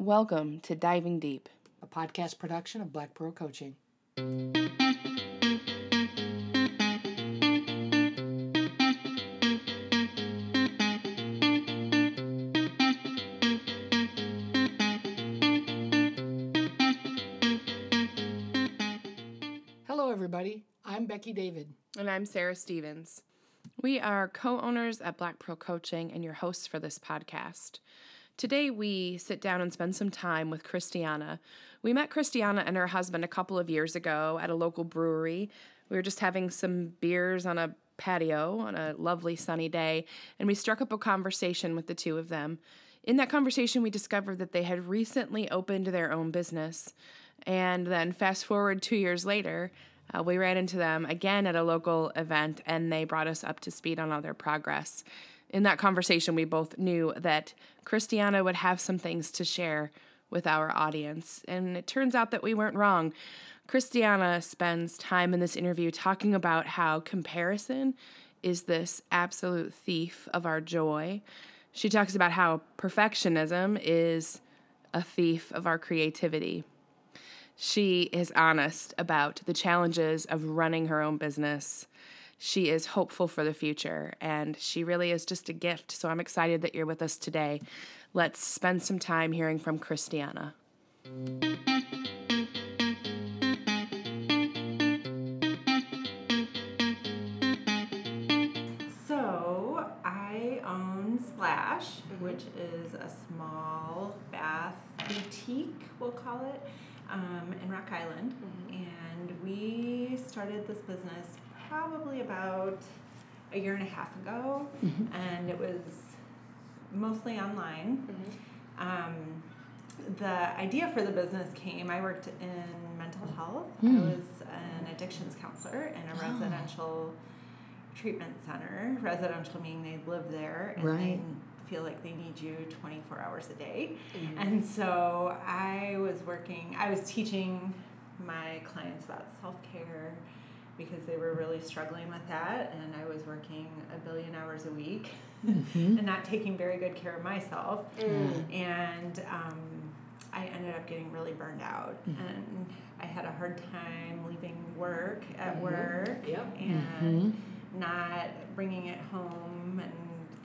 Welcome to Diving Deep, a podcast production of Black Pearl Coaching. Hello, everybody. I'm Becky David. And I'm Sarah Stevens. We are co owners at Black Pearl Coaching and your hosts for this podcast. Today, we sit down and spend some time with Christiana. We met Christiana and her husband a couple of years ago at a local brewery. We were just having some beers on a patio on a lovely sunny day, and we struck up a conversation with the two of them. In that conversation, we discovered that they had recently opened their own business. And then, fast forward two years later, uh, we ran into them again at a local event, and they brought us up to speed on all their progress in that conversation, we both knew that Christiana would have some things to share with our audience. And it turns out that we weren't wrong. Christiana spends time in this interview talking about how comparison is this absolute thief of our joy. She talks about how perfectionism is a thief of our creativity. She is honest about the challenges of running her own business she is hopeful for the future and she really is just a gift. So I'm excited that you're with us today. Let's spend some time hearing from Christiana. So I own Splash, which is a small bath boutique, we'll call it, um, in Rock Island. Mm-hmm. And we started this business probably about a year and a half ago, mm-hmm. and it was mostly online. Mm-hmm. Um, the idea for the business came. I worked in mental health. Mm. I was an addictions counselor in a oh. residential treatment center. Residential meaning they live there and right. they feel like they need you 24 hours a day. Mm-hmm. And so I was working. I was teaching my clients about self care because they were really struggling with that and I was working a billion hours a week mm-hmm. and not taking very good care of myself. Mm. And um, I ended up getting really burned out mm-hmm. and I had a hard time leaving work at mm-hmm. work yep. and mm-hmm. not bringing it home and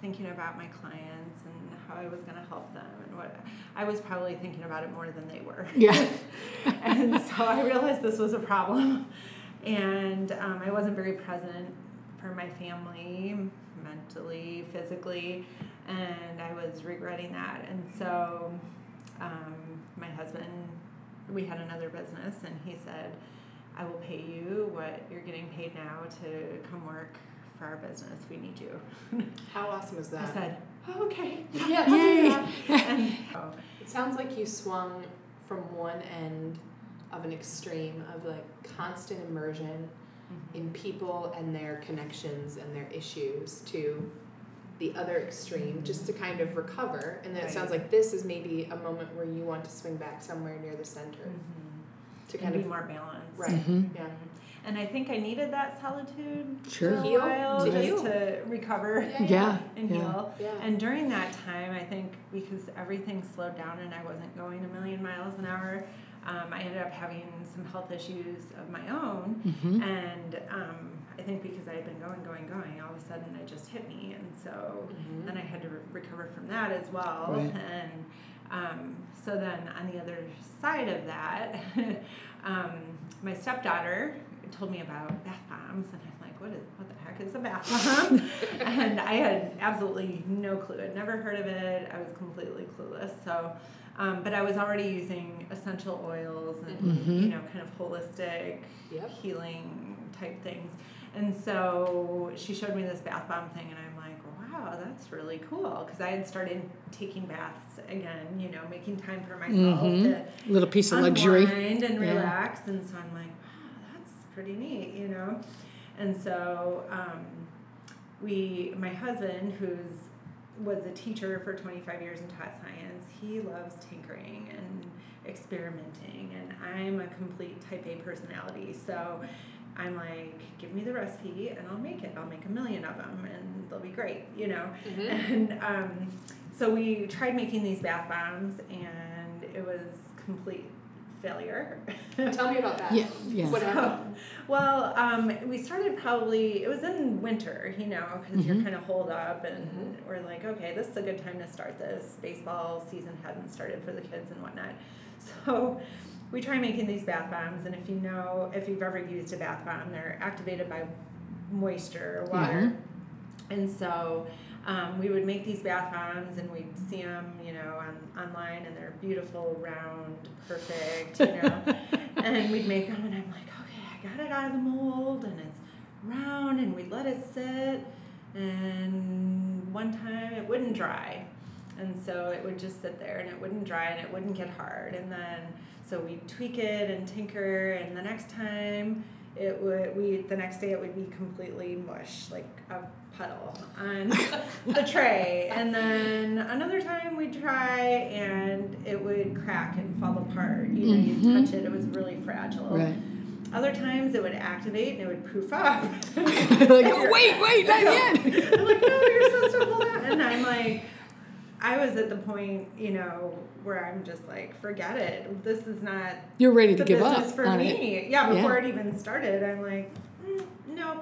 thinking about my clients and how I was going to help them and what I was probably thinking about it more than they were. Yeah. and so I realized this was a problem and um, I wasn't very present for my family mentally, physically, and I was regretting that. And so, um, my husband, we had another business, and he said, I will pay you what you're getting paid now to come work for our business. We need you. How awesome is that? I said, oh, okay. Yes. Yay. and, oh. It sounds like you swung from one end of an extreme of like constant immersion mm-hmm. in people and their connections and their issues to the other extreme mm-hmm. just to kind of recover and then right. it sounds like this is maybe a moment where you want to swing back somewhere near the center mm-hmm. to kind and of be more balanced right mm-hmm. yeah and I think I needed that solitude sure. to heal, while, to, just heal. to recover yeah, yeah. and yeah. heal. Yeah. And during that time, I think because everything slowed down and I wasn't going a million miles an hour, um, I ended up having some health issues of my own, mm-hmm. and um, I think because I had been going, going, going, all of a sudden it just hit me, and so mm-hmm. then I had to re- recover from that as well, right. and um, so then on the other side of that, um, my stepdaughter told me about bath bombs, and I'm like, what is what the heck is a bath bomb? and I had absolutely no clue. I'd never heard of it. I was completely clueless. So um, but I was already using essential oils and mm-hmm. you know kind of holistic yep. healing type things. And so she showed me this bath bomb thing, and I'm like, wow, that's really cool because I had started taking baths again, you know, making time for myself mm-hmm. to little piece of luxury and yeah. relax. And so I'm like, wow, that's pretty neat, you know. And so um, we, my husband, who's was a teacher for 25 years and taught science, he loves tinkering and experimenting. And I'm a complete type A personality. So I'm like, give me the recipe and I'll make it. I'll make a million of them and they'll be great, you know? Mm-hmm. And um, so we tried making these bath bombs and it was complete failure. Tell me about that. Yeah, yeah. What happened? Well, um, we started probably, it was in winter, you know, because you're Mhm. kind of holed up and Mhm. we're like, okay, this is a good time to start this. Baseball season hadn't started for the kids and whatnot. So we try making these bath bombs, and if you know, if you've ever used a bath bomb, they're activated by moisture or water. And so um, we would make these bath bombs and we'd see them, you know, on, online and they're beautiful, round, perfect, you know. and we'd make them and I'm like, okay, I got it out of the mold and it's round and we'd let it sit. And one time it wouldn't dry. And so it would just sit there and it wouldn't dry and it wouldn't get hard. And then so we'd tweak it and tinker and the next time it would we the next day it would be completely mush like a puddle on the tray and then another time we'd try and it would crack and fall apart you know Mhm. you touch it it was really fragile Right. other times it would activate and it would poof up like, oh, wait, wait, not yet. I'm like, no, you're supposed to hold on. And I'm like, I was at the point, you know, where I'm just like, forget it. This is not You're ready to the give business up for me. it. Yeah, before Yeah. it even started, I'm like, mm, no.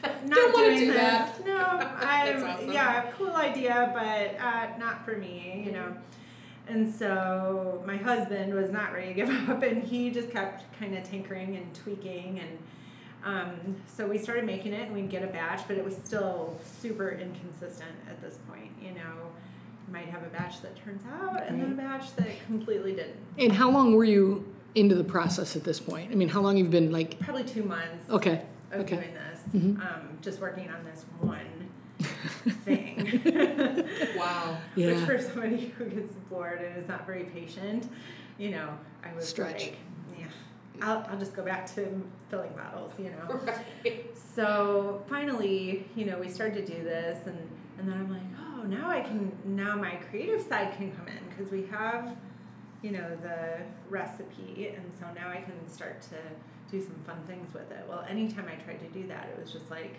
Not Don't wanna doing do this. that. No, I'm awesome. yeah, cool idea, but uh, not for me, you know. And so my husband was not ready to give up, and he just kept kind of tinkering and tweaking, and um, so we started making it, and we'd get a batch, but it was still super inconsistent at this point. You know, you might have a batch that turns out, and then a batch that completely didn't. And how long were you into the process at this point? I mean, how long you've been like, Probably two months okay, of okay. doing this, Mhm. um, just working on this one thing. Wow. Which Yeah. for somebody who gets bored and is not very patient, you know, I was Stretch. like, yeah, I'll, I'll just go back to filling bottles, you know. Right. So finally, you know, we started to do this, and and then I'm like, oh, Oh, now I can, now my creative side can come in because we have, you know, the recipe, and so now I can start to do some fun things with it. Well, anytime I tried to do that, it was just like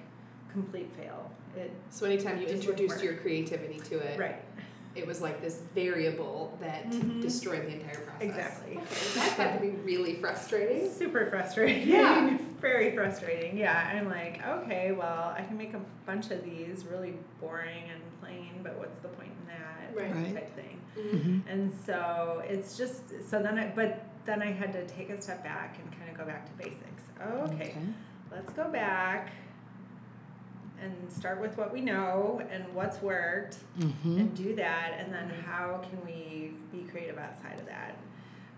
complete fail. It So anytime you introduced your creativity to it, right, it was like this variable that Mhm. destroyed the entire process. exactly. Okay, that had to be really frustrating. Super frustrating. Yeah. Very frustrating. Yeah. I'm like, okay, well, I can make a bunch of these really boring and plain, but what's the point in that? Right. Right. Type thing. Mhm. And so it's just, so then I, but then I had to take a step back and kind of go back to basics. Okay, let's go back and start with what we know and what's worked Mhm. and do that and then how can we be creative outside of that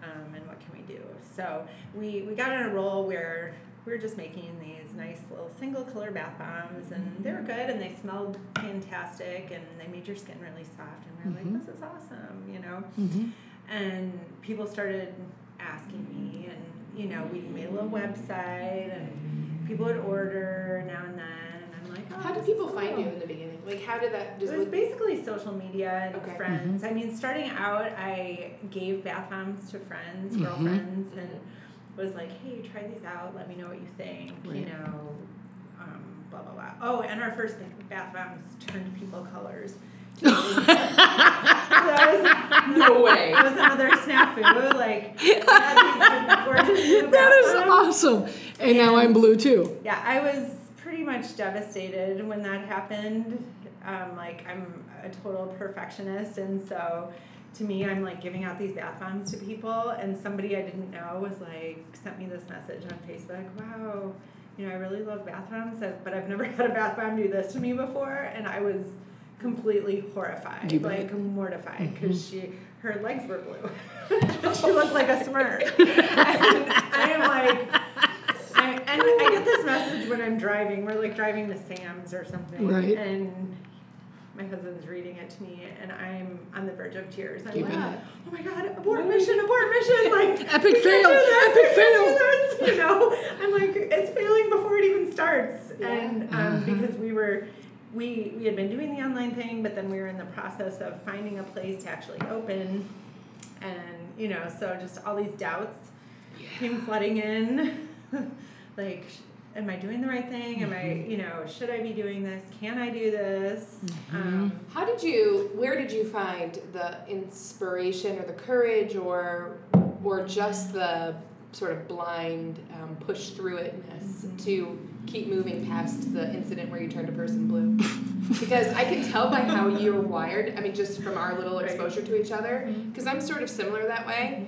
um, and what can we do so we, we got in a role where we were just making these nice little single color bath bombs and they were good and they smelled fantastic and they made your skin really soft and we were Mhm. like this is awesome you know Mhm. and people started asking me and you know we made a little website and people would order now and then and i'm like oh, How did people find you in the beginning? Like, how did that It just was basically social media and Okay. friends. I mean, starting out, I gave bath bombs to friends, Mhm. girlfriends, and was like, "Hey, try these out. Let me know what you think." You know, um, blah blah blah. Oh, and our first bath bombs turned people colors. that was, No way. That was another snafu. Like, that is had these gorgeous new That bath is bombs. awesome. And now I'm blue too. Yeah, I was pretty much devastated when that happened. Um, like, I'm a total perfectionist, and so to me, I'm like giving out these bath bombs to people, and somebody I didn't know was like, sent me this message on Facebook Wow, you know, I really love bath bombs, but I've never had a bath bomb do this to me before, and I was completely horrified, like mortified, because she her legs were blue. she looked like a smurf. and I am like, and I get this message when I'm driving. We're like driving to Sam's or something, Right. and my husband's reading it to me, and I'm on the verge of tears. I'm You like, bet. oh my god, abort mission, abort mission! Like Epic we fail, this, epic we fail. You know, I'm like, it's failing before it even starts, Yeah. and um, Uh-huh. because we were. We, we had been doing the online thing, but then we were in the process of finding a place to actually open. And, you know, so just all these doubts came flooding in. like, sh- am I doing the right thing? Am I, mm-hmm. you know, should I be doing this? Can I do this? Mm-hmm. Um, How did you, where did you find the inspiration or the courage or or just the sort of blind um, push through itness mm-hmm. to keep moving past the incident where you turned a person blue? Because i can tell by how you're wired i mean just from our little exposure to each other because i'm sort of similar that way.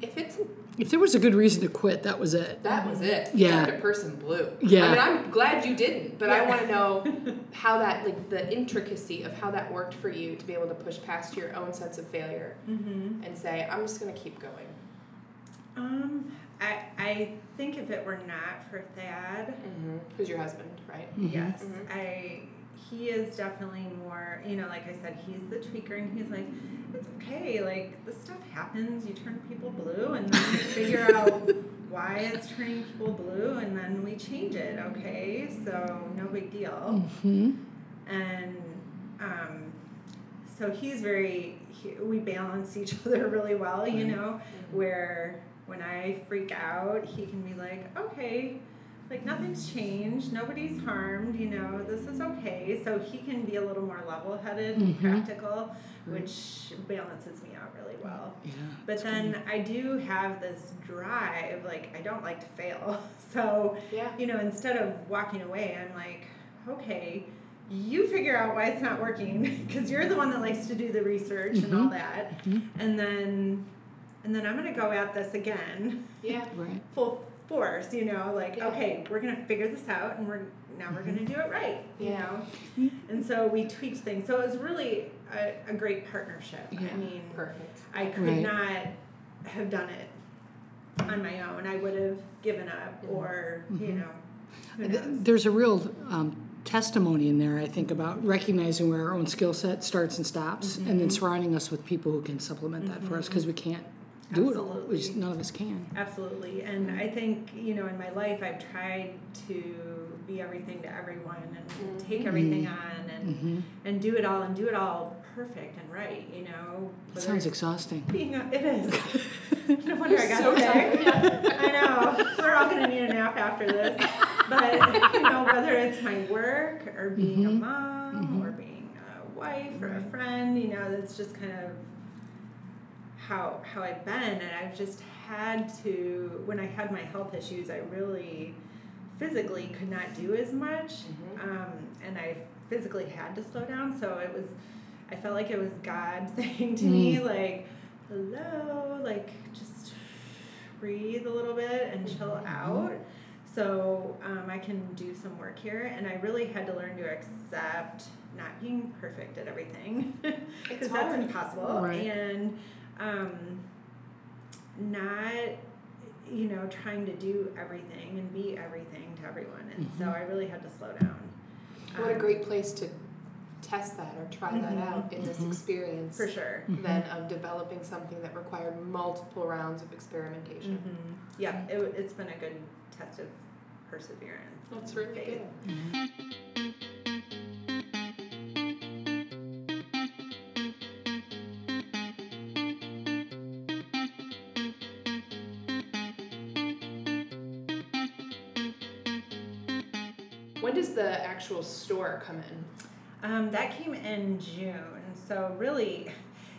If it's If there was a good reason to quit, that was it. that was it Yeah. turned a person blue. Yeah. i mean i'm glad you didn't but i want to know how that like the intricacy of how that worked for you to be able to push past your own sense of failure Mm-hmm. and say i'm just going to keep going Um, I I think if it were not for Thad, who's your husband right yes, Mhm. I he is definitely more. You know, like I said, he's the tweaker, and he's like, it's okay. Like this stuff happens. You turn people blue, and then you figure out why it's turning people blue, and then we change it. Okay, so no big deal. hmm and um, so he's very he, we balance each other really well you know where when i freak out he can be like okay like nothing's changed nobody's harmed you know this is okay so he can be a little more level-headed and Mhm. practical which balances me out really well Yeah. but then good. i do have this drive like i don't like to fail so yeah you know, instead of walking away, I'm like, okay, you figure out why it's not working because you're the one that likes to do the research and all Mhm. that, Mhm. and then, and then I'm gonna go at this again, yeah Right. full force. You know, like Yeah. okay, we're gonna figure this out, and we're now we're gonna do it right. You Yeah. know, and so we tweaked things. So it was really a, a great partnership. Yeah. I mean, perfect I could Right. not have done it on my own. I would have given up, or you Mhm. know, who Th- knows. There's a real um, testimony in there, I think, about recognizing where our own skill set starts and stops, and then surrounding us with people who can supplement that for us because we can't do it all. We just, Absolutely. none of us can. Absolutely. And I think, you know, in my life, I've tried to be everything to everyone and Mhm. take everything on and, hmm and do it all and do it all perfect and right, you know. It sounds exhausting. being a, it is. no wonder I got so sick. tired. I know. We're all going to need a nap after this. But, you know, whether it's my work or being a Mhm. mom or being a wife or a friend, you know, that's just kind of how how I've been and I've just had to when I had my health issues I really physically could not do as much Mhm. um, and I physically had to slow down so it was I felt like it was God saying to me like hello like just breathe a little bit and chill Mhm. out so um, I can do some work here and I really had to learn to accept not being perfect at everything because that's impossible Right. and um, not you know trying to do everything and be everything to everyone and so Mhm. I really had to slow down What a Um, great place to test that or try that Mhm. out in this Mhm. experience for sure than of developing something that required multiple rounds of experimentation. hmm yeah it, it's been a good test of perseverance That's and really faith. good. Does the actual store come in? um, that came in June so really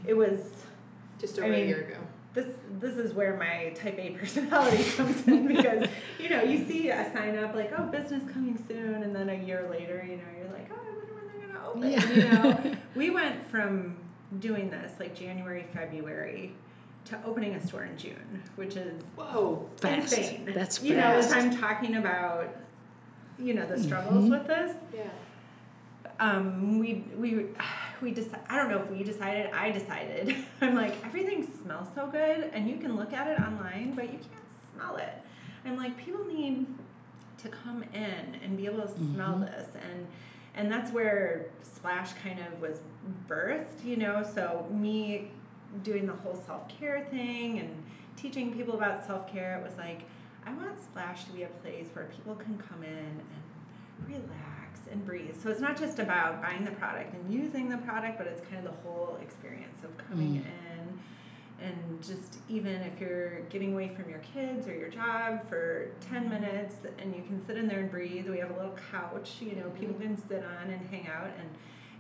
it was Just I over a year ago. this this is where my type A personality comes in because you know you see a sign up like oh business coming soon and then a year later you know you're like oh I wonder when they're gonna open Yeah. you know we went from doing this like January February to opening a store in June which is Whoa. Fast. insane That's you know as. I'm talking about you know the struggles Mhm. with this Yeah. um, we we we just I don't know if we decided I decided I'm like everything smells so good and you can look at it online but you can't smell it I'm like people need to come in and be able to smell Mhm. this and and that's where splash kind of was birthed you know so me doing the whole self-care thing and teaching people about self-care it was like I want splash to be a place where people can come in and relax and breathe. So it's not just about buying the product and using the product, but it's kind of the whole experience of coming Mm. in and just even if you're getting away from your kids or your job for 10 minutes and you can sit in there and breathe. We have a little couch, you know, people can sit on and hang out and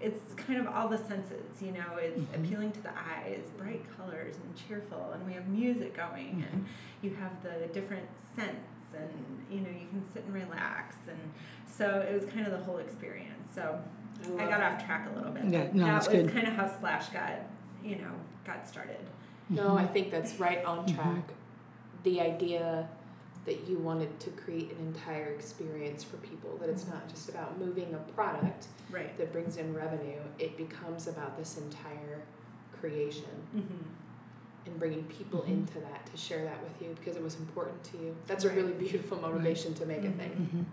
it's kind of all the senses, you know, it's mm-hmm. appealing to the eyes, bright colors and cheerful, and we have music going, mm-hmm. and you have the different scents, and you know, you can sit and relax, and so it was kind of the whole experience. So I, I got off track a little bit. Yeah, no, that was good. kind of how Splash got, you know, got started. No, I think that's right on mm-hmm. track. Mm-hmm. The idea that you wanted to create an entire experience for people that it's not just about moving a product right. that brings in revenue it becomes about this entire creation mm-hmm. and bringing people mm-hmm. into that to share that with you because it was important to you that's right. a really beautiful motivation right. to make mm-hmm. a thing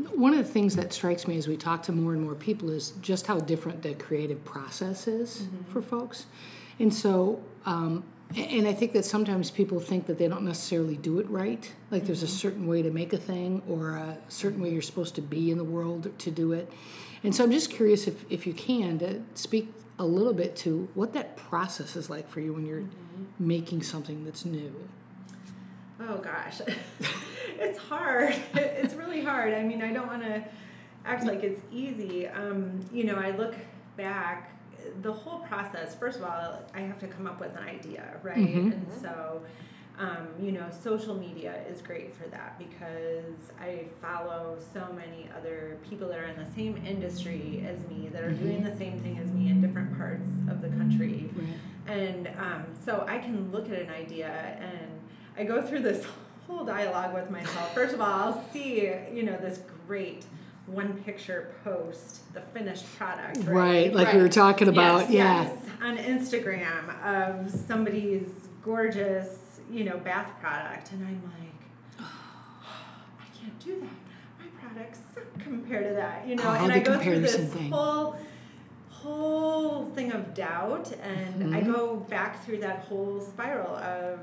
mm-hmm. one of the things that strikes me as we talk to more and more people is just how different the creative process is mm-hmm. for folks and so um, and I think that sometimes people think that they don't necessarily do it right. Like there's a mm-hmm. certain way to make a thing or a certain way you're supposed to be in the world to do it. And so I'm just curious if, if you can to speak a little bit to what that process is like for you when you're mm-hmm. making something that's new. Oh gosh, it's hard. it's really hard. I mean, I don't want to act like it's easy. Um, you know, I look back the whole process, first of all, I have to come up with an idea, right? Mm-hmm. And so, um, you know, social media is great for that because I follow so many other people that are in the same industry as me, that are mm-hmm. doing the same thing as me in different parts of the country. Right. And um, so I can look at an idea and I go through this whole dialogue with myself. First of all, I'll see, you know, this great one picture post the finished product. Right, right like right. we were talking about. Yes, yeah. Yes, on Instagram of somebody's gorgeous, you know, bath product, and I'm like, oh, I can't do that. My products suck compared to that, you know. Oh, and I go through this thing. whole whole thing of doubt, and mm-hmm. I go back through that whole spiral of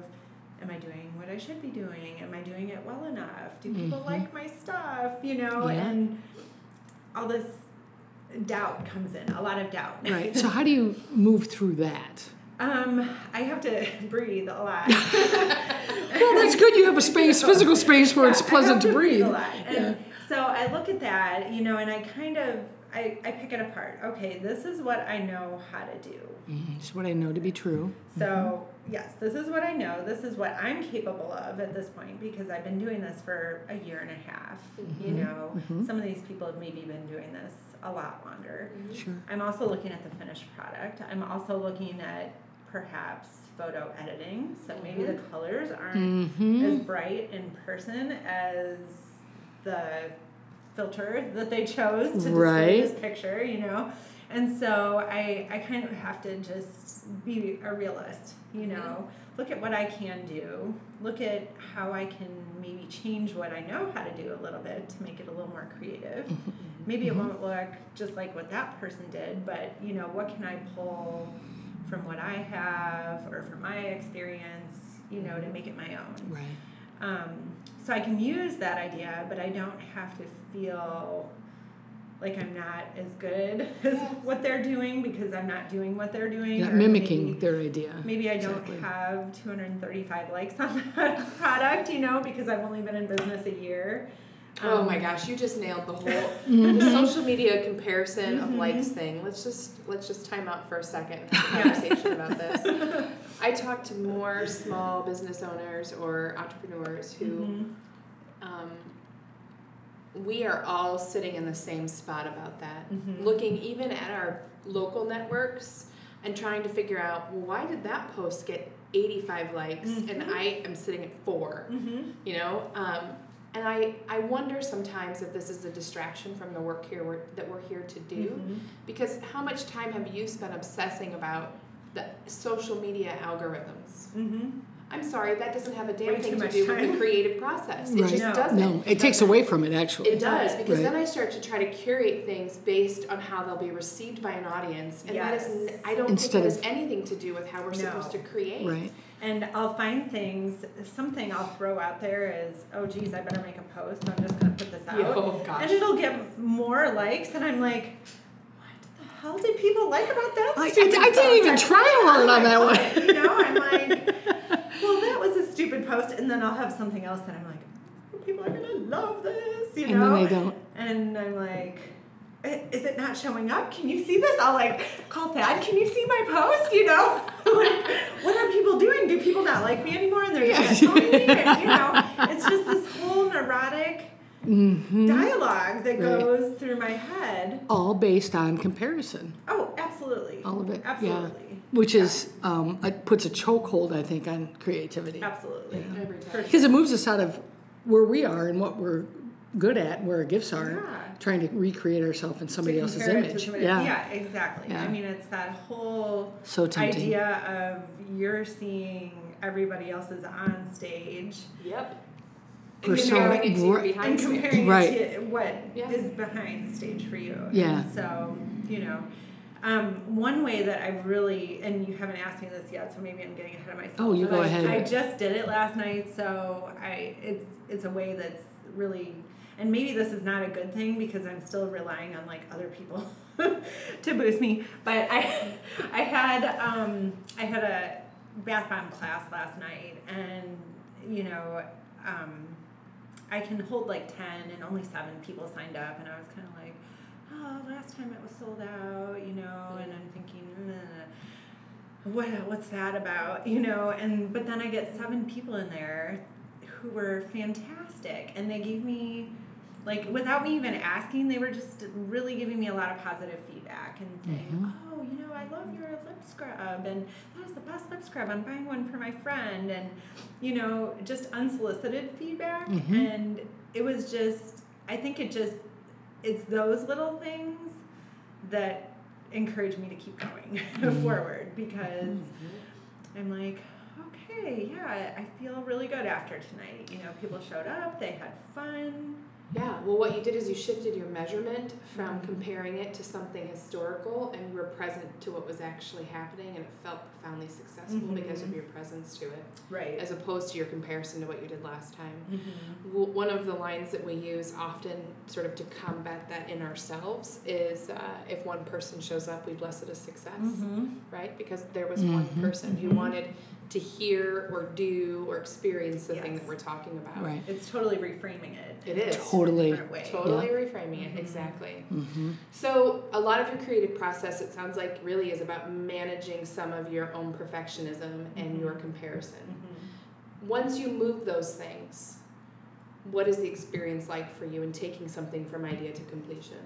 am I doing what I should be doing? Am I doing it well enough? Do people mm-hmm. like my stuff? You know, yeah. and all this doubt comes in, a lot of doubt. Right. So how do you move through that? Um, I have to breathe a lot. well, that's good. You have a space, physical space where yeah, it's pleasant to, to, breathe. breathe a lot. And yeah. so I look at that, you know, and I kind of I, I pick it apart. Okay, this is what I know how to do. Mm-hmm. It's what I know to be true. So, mm-hmm. yes, this is what I know. This is what I'm capable of at this point because I've been doing this for a year and a half. Mm-hmm. You know, mm-hmm. some of these people have maybe been doing this a lot longer. Mm-hmm. Sure. I'm also looking at the finished product. I'm also looking at perhaps photo editing. So maybe the mm-hmm. colors aren't as bright in person as the filter that they chose to display right. this picture, you know. And so I, I kind of have to just be a realist, you know, mm-hmm. look at what I can do, look at how I can maybe change what I know how to do a little bit to make it a little more creative. Mm-hmm. Maybe it mm-hmm. won't look just like what that person did, but, you know, what can I pull from what I have or from my experience, you know, to make it my own. Right. Um, so I can use that idea, but I don't have to feel like I'm not as good as what they're doing because I'm not doing what they're doing. Not mimicking maybe, their idea. Maybe I don't have 235 likes on that product, you know, because I've only been in business a year. Um, oh my um, gosh, you just nailed the whole mm-hmm. the social media comparison mm-hmm. of likes thing. Let's just let's just time out for a second and have a conversation about this. I talk to more small business owners or entrepreneurs who mm-hmm. um, we are all sitting in the same spot about that. Mm-hmm. Looking even at our local networks and trying to figure out, well, why did that post get 85 likes and mm-hmm. I am sitting at 4 mm-hmm. You know, um, and I, I wonder sometimes if this is a distraction from the work here we're, that we're here to do mm-hmm. because how much time have you spent obsessing about the social media algorithms mm-hmm. I'm sorry, that doesn't have a damn Way thing to do time. with the creative process. It just no. doesn't. No, it, it takes away from it actually. It does because right. then I start to try to curate things based on how they'll be received by an audience, and yes. that is I don't Instead think that has anything to do with how we're no. supposed to create. Right. And I'll find things. Something I'll throw out there is, oh geez, I better make a post. So I'm just gonna put this oh, out, oh, gosh. and it'll get more likes, and I'm like hell did people like about that? I, I, I didn't even try hard on that one. You know, I'm like, well, that was a stupid post, and then I'll have something else that I'm like, oh, people are gonna love this, you and know. And they don't. And I'm like, is it not showing up? Can you see this? I'll like call Thad. Can you see my post? You know, like what are people doing? Do people not like me anymore? And they're just like, me? you know, it's just this whole neurotic mm-hmm. dialogue that goes through my head. All based on comparison. Oh, absolutely. All of it. Absolutely. Yeah. Which yeah. is um, it puts a chokehold, I think, on creativity. Absolutely. Because yeah. it moves us out of where we are and what we're good at, where our gifts are. Yeah trying to recreate ourselves in somebody else's image. Somebody, yeah. yeah, exactly. Yeah. I mean, it's that whole so idea of you're seeing everybody else's on stage. Yep. And comparing it to behind and comparing right. it to what yeah. is behind stage for you. Yeah. And so, you know, um, one way that I've really, and you haven't asked me this yet, so maybe I'm getting ahead of myself. Oh, you go I, ahead. I just did it last night, so I it's it's a way that's really and maybe this is not a good thing because I'm still relying on like other people to boost me. But I, I had um, I had a bath bomb class last night, and you know, um, I can hold like ten, and only seven people signed up, and I was kind of like, oh, last time it was sold out, you know, and I'm thinking. what what's that about you know and but then i get seven people in there who were fantastic and they gave me like without me even asking, they were just really giving me a lot of positive feedback and saying, mm-hmm. "Oh, you know, I love your lip scrub, and that is the best lip scrub. I'm buying one for my friend." And you know, just unsolicited feedback, mm-hmm. and it was just, I think it just, it's those little things that encourage me to keep going mm-hmm. forward because mm-hmm. I'm like, okay, yeah, I feel really good after tonight. You know, people showed up, they had fun yeah, well, what you did is you shifted your measurement from mm-hmm. comparing it to something historical and you were present to what was actually happening and it felt profoundly successful mm-hmm. because of your presence to it. Right. As opposed to your comparison to what you did last time. Mm-hmm. One of the lines that we use often, sort of to combat that in ourselves, is uh, if one person shows up, we bless it as success, mm-hmm. right? Because there was one mm-hmm. person who mm-hmm. wanted to hear or do or experience the yes. thing that we're talking about. Right. It's totally reframing it. It is. Totally. Totally yeah. reframing it, mm-hmm. exactly. Mm-hmm. So, a lot of your creative process, it sounds like, really is about managing some of your own perfectionism mm-hmm. and your comparison. Mm-hmm. Once you move those things, what is the experience like for you in taking something from idea to completion?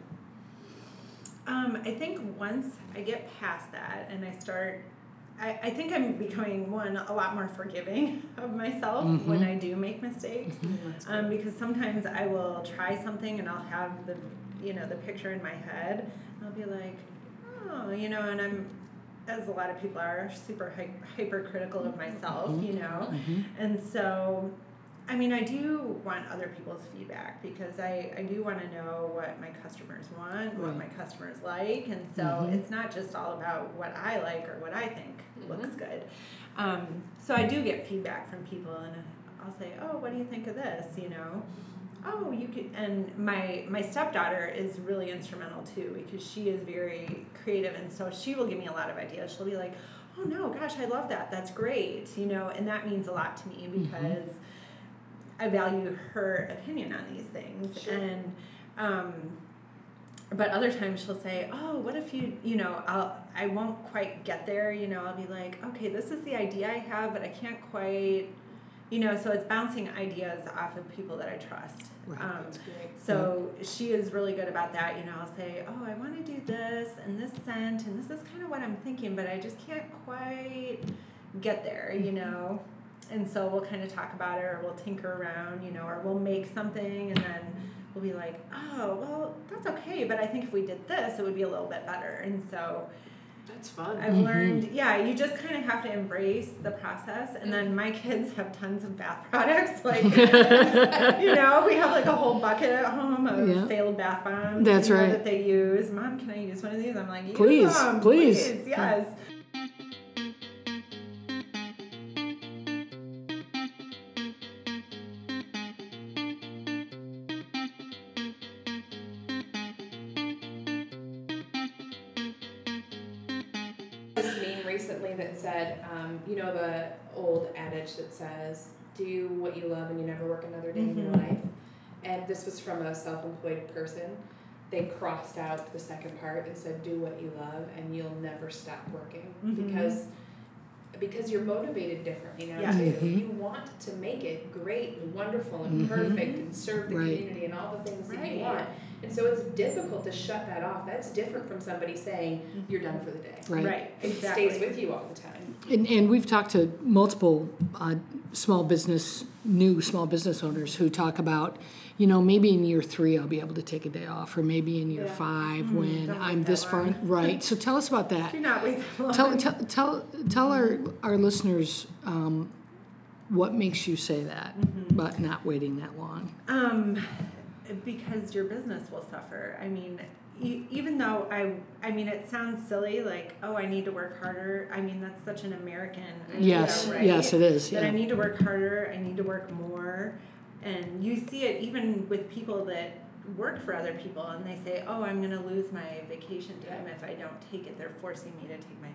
Um, I think once I get past that and I start I, I think I'm becoming one a lot more forgiving of myself mm-hmm. when I do make mistakes, mm-hmm. um, because sometimes I will try something and I'll have the you know the picture in my head. I'll be like, oh, you know, and I'm as a lot of people are super hyper- hypercritical of myself, mm-hmm. you know, mm-hmm. and so I mean, I do want other people's feedback because I, I do want to know what my customers want, right. what my customers like. And so mm-hmm. it's not just all about what I like or what I think mm-hmm. looks good. Um, so I do get feedback from people and I'll say, oh, what do you think of this? You know, oh, you could, and my, my stepdaughter is really instrumental too because she is very creative. And so she will give me a lot of ideas. She'll be like, oh no, gosh, I love that. That's great. You know, and that means a lot to me mm-hmm. because mm-hmm I value her opinion on these things. Sure. And um, but other times she'll say, "Oh, what if you, you know, I'll I won't quite get there, you know, I'll be like, "Okay, this is the idea I have, but I can't quite you know, so it's bouncing ideas off of people that I trust. Right. Um, That's great. So yeah. she is really good about that. You know, I'll say, oh, I want to do this and this scent, and this is kind of what I'm thinking, but I just can't quite get there, you mm-hmm. know and so we'll kind of talk about it or we'll tinker around you know or we'll make something and then we'll be like oh well that's okay but i think if we did this it would be a little bit better. And so that's fun. I've mm-hmm. learned yeah you just kind of have to embrace the process. And then my kids have tons of bath products like you know we have like a whole bucket at home of yeah. failed bath bombs that's right. that they use. Mom can i use one of these? I'm like please them, please. please yes. Yeah you know the old adage that says, "Do what you love and you never work another day mm-hmm. in your mm-hmm. life." And this was from a self-employed person. they crossed out the second part and said, "Do what you love, and you'll never stop working," Mhm. because because you're motivated differently now. Yeah. too. Mhm. You want to make it great and wonderful and Mhm. perfect and serve the Right. community and all the things that you want. And so it's difficult to shut that off. That's different from somebody saying you're done for the day. Right. Right, It stays with you all the time. And, and we've talked to multiple uh, small business, new small business owners who talk about, you know, maybe in year three I'll be able to take a day off, or maybe in year Yeah. five Mm, when don't I'm this far. Right. So tell us about that. Do not wait that long. Tell, tell, tell, tell our, our listeners um, what makes you say that Mm-hmm. about not waiting that long. Um, because your business will suffer. I mean, e- even though I, I mean, it sounds silly, like, oh, I need to work harder. I mean, that's such an American idea, Yes, right? yes, it is. That I need to work harder. I need to work more, and you see it even with people that work for other people, and they say, oh, I'm going to lose my vacation time if I don't take it. They're forcing me to take my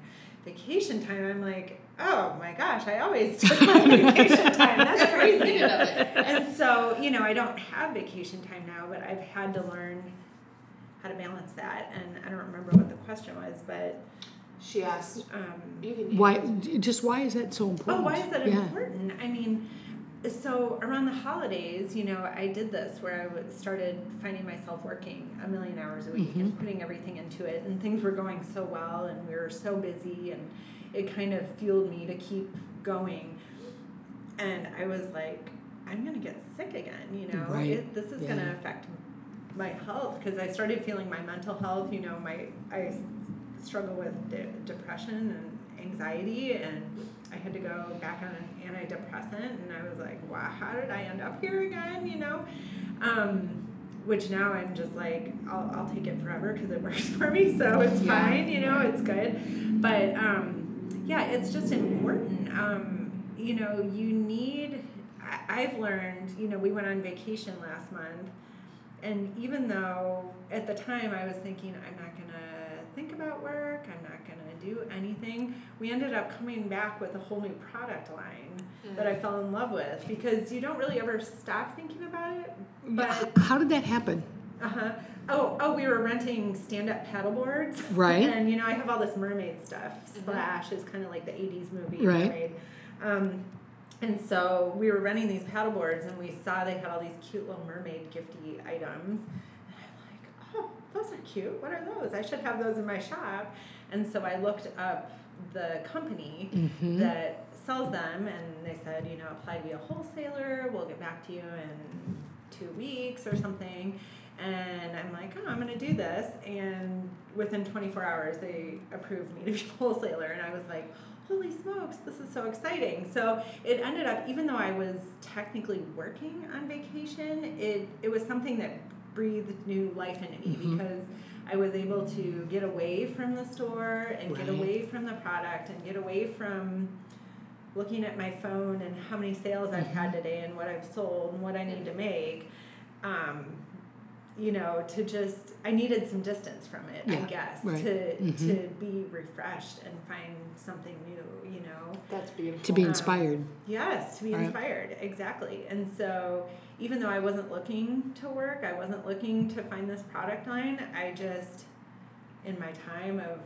vacation time. I'm like, oh my gosh, I always took my vacation time. That's crazy Minute of it. and so you know i don't have vacation time now but i've had to learn how to balance that and i don't remember what the question was but She asked, um, Why? Just why is that so important? oh why is that yeah. important i mean so around the holidays you know i did this where i started finding myself working a million hours a week and mm-hmm. putting everything into it and things were going so well and we were so busy and it kind of fueled me to keep going. And i was like i'm going to get sick again you know? Right. it, this is going to affect my health because i started feeling my mental health you know my i struggle with de- depression and anxiety and i had to go back on an antidepressant and i was like wow how did i end up here again? You know? Um, which now i'm just like i'll, I'll take it forever because it works for me so it's Yeah. fine you know? It's good. But um, yeah it's just important. Um, you know you need I, i've learned you know we went on vacation last month and even though at the time I was thinking, I'm not going to think about work, I'm not going to do anything, we ended up coming back with a whole new product line that I fell in love with because you don't really ever stop thinking about it. But, How did that happen? uh huh. Oh, oh, we were renting stand up paddle boards. Right. And, you know, I have all this mermaid stuff. Splash is kind of like the 80s movie, Right. Mermaid. Um, and so we were renting these paddle boards and we saw they had all these cute little mermaid gifty items. And I'm like, oh, those are cute. What are those? I should have those in my shop. And so I looked up the company Mm-hmm. that sells them and they said, you know, apply to be a wholesaler. We'll get back to you in two weeks or something. And I'm like, oh, I'm going to do this. And within 24 hours, they approved me to be a wholesaler. And I was like, holy smokes, this is so exciting. So it ended up, even though I was technically working on vacation, it, it was something that breathed new life into me Mhm. because I was able to get away from the store and get away from the product and get away from looking at my phone and how many sales I've had today and what I've sold and what I need to make. Um, you know, to just I needed some distance from it, I guess, right. to Mhm. to be refreshed and find something new, you know. That's beautiful. To be Um, inspired. Yes, to be Right. inspired, exactly. And so, even though I wasn't looking to work, I wasn't looking to find this product line, I just, in my time of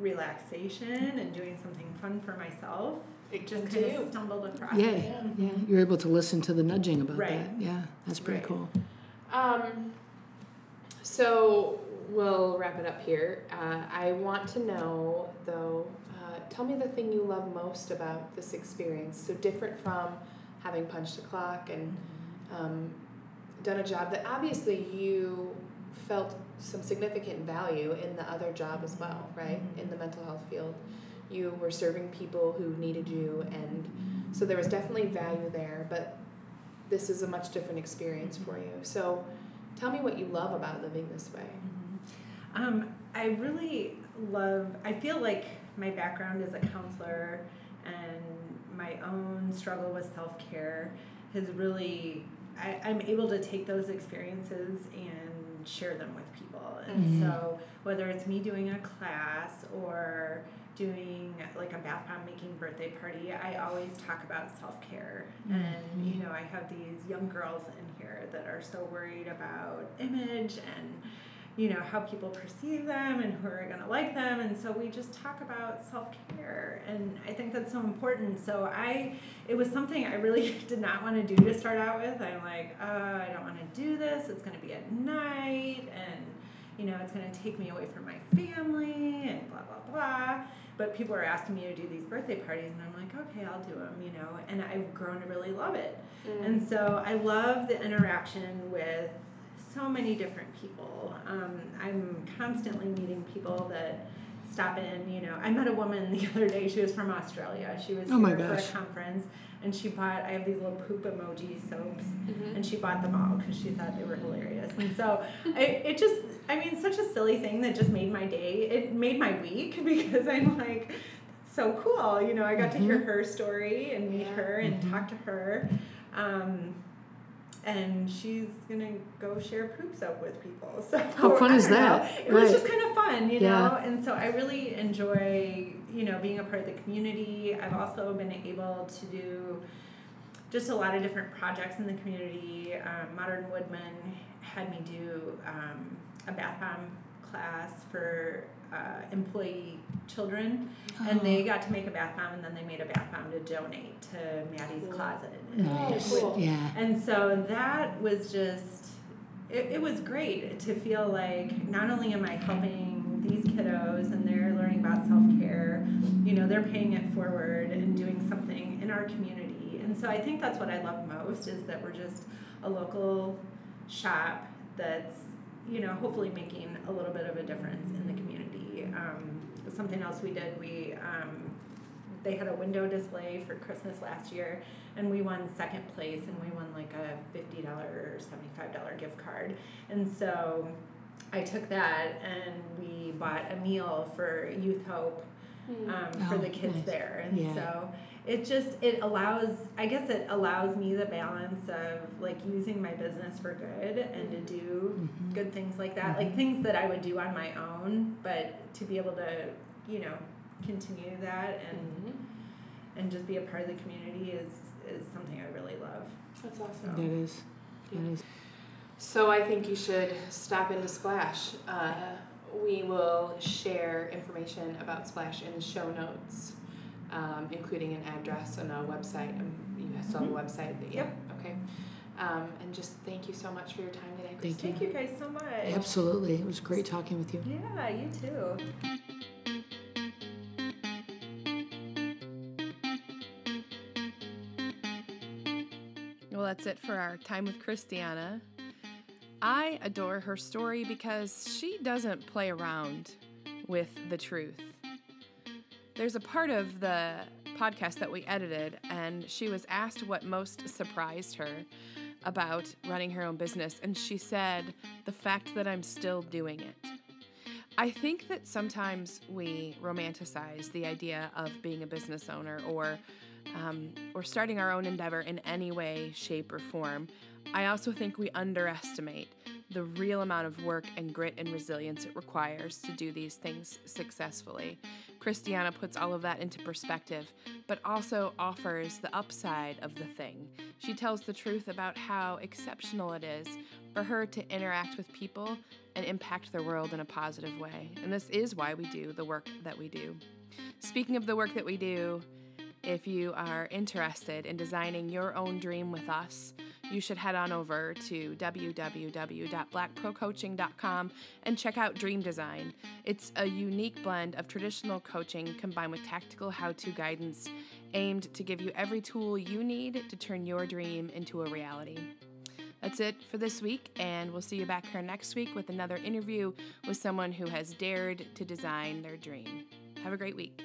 relaxation and doing something fun for myself, It just came kind to of stumbled across Yeah, it. yeah. You're able to listen to the nudging about Right. that. Yeah, that's pretty Right. cool. Um, so we'll wrap it up here. Uh, I want to know, though, uh, tell me the thing you love most about this experience. So different from having punched a clock and um, done a job that obviously you felt some significant value in the other job as well, right? In the mental health field. You were serving people who needed you, and so there was definitely value there, but this is a much different experience for you. So tell me what you love about living this way. Um, I really love, I feel like my background as a counselor and my own struggle with self care has really, I, I'm able to take those experiences and share them with people. And Mhm. so, whether it's me doing a class or doing like a bath bomb making birthday party, I always talk about self care. And, you know, I have these young girls in here that are so worried about image and you know how people perceive them and who are going to like them. And so we just talk about self-care and i think that's so important. So i it was something i really did not want to do to start out with. I'm like uh, i don't want to do this. It's going to be at night. And you know it's going to take me away from my family and blah blah blah but people are asking me to do these birthday parties and i'm like okay i'll do them you know and i've grown to really love it mm. and so i love the interaction with so many different people. Um, I'm constantly meeting people that stop in. You know, I met a woman the other day. She was from Australia. She was oh here for a conference, and she bought. I have these little poop emoji soaps, mm-hmm. and she bought them all because she thought they were hilarious. And so I, it just, I mean, such a silly thing that just made my day. It made my week because I'm like. So cool, you know. I got mm-hmm. to hear mm-hmm. her story and meet her and mm-hmm. talk to her. Um, and she's gonna go share poops up with people. So how fun is that? Know. It right. was just kind of fun, you yeah. know. And so I really enjoy, you know, being a part of the community. I've also been able to do just a lot of different projects in the community. Um, Modern Woodmen had me do um, a bath bomb class for uh, employee children, oh. and they oh. got to make a bath bomb, and then they made a bath bomb to donate to Maddie's cool. Closet. Nice. Cool. Yeah. And so that was just, it, it was great to feel like not only am I helping these kiddos and they're learning about self care, you know, they're paying it forward and doing something in our community. And so I think that's what I love most is that we're just a local shop that's you know, hopefully making a little bit of a difference in the community. Um, something else we did, we um, they had a window display for Christmas last year, and we won second place, and we won like a fifty dollar or seventy five dollar gift card, and so I took that and we bought a meal for Youth Hope hmm. um, for oh, the kids nice. there, and yeah. so it just it allows i guess it allows me the balance of like using my business for good and to do mm-hmm. good things like that mm-hmm. like things that i would do on my own but to be able to you know continue that and mm-hmm. and just be a part of the community is is something i really love that's awesome so. it is it is so i think you should stop into splash uh, we will share information about splash in the show notes um, including an address and a website. Um, you still have a mm-hmm. website that you, yep. okay. Um, and just thank you so much for your time today. Thank you. Thank you guys so much. Absolutely. It was great talking with you. Yeah, you too. Well, that's it for our time with Christiana. I adore her story because she doesn't play around with the truth there's a part of the podcast that we edited, and she was asked what most surprised her about running her own business, and she said, The fact that I'm still doing it. I think that sometimes we romanticize the idea of being a business owner or um, or starting our own endeavor in any way, shape, or form. I also think we underestimate the real amount of work and grit and resilience it requires to do these things successfully. Christiana puts all of that into perspective, but also offers the upside of the thing. She tells the truth about how exceptional it is for her to interact with people and impact their world in a positive way. And this is why we do the work that we do. Speaking of the work that we do, if you are interested in designing your own dream with us, you should head on over to www.blackprocoaching.com and check out Dream Design. It's a unique blend of traditional coaching combined with tactical how to guidance aimed to give you every tool you need to turn your dream into a reality. That's it for this week, and we'll see you back here next week with another interview with someone who has dared to design their dream. Have a great week.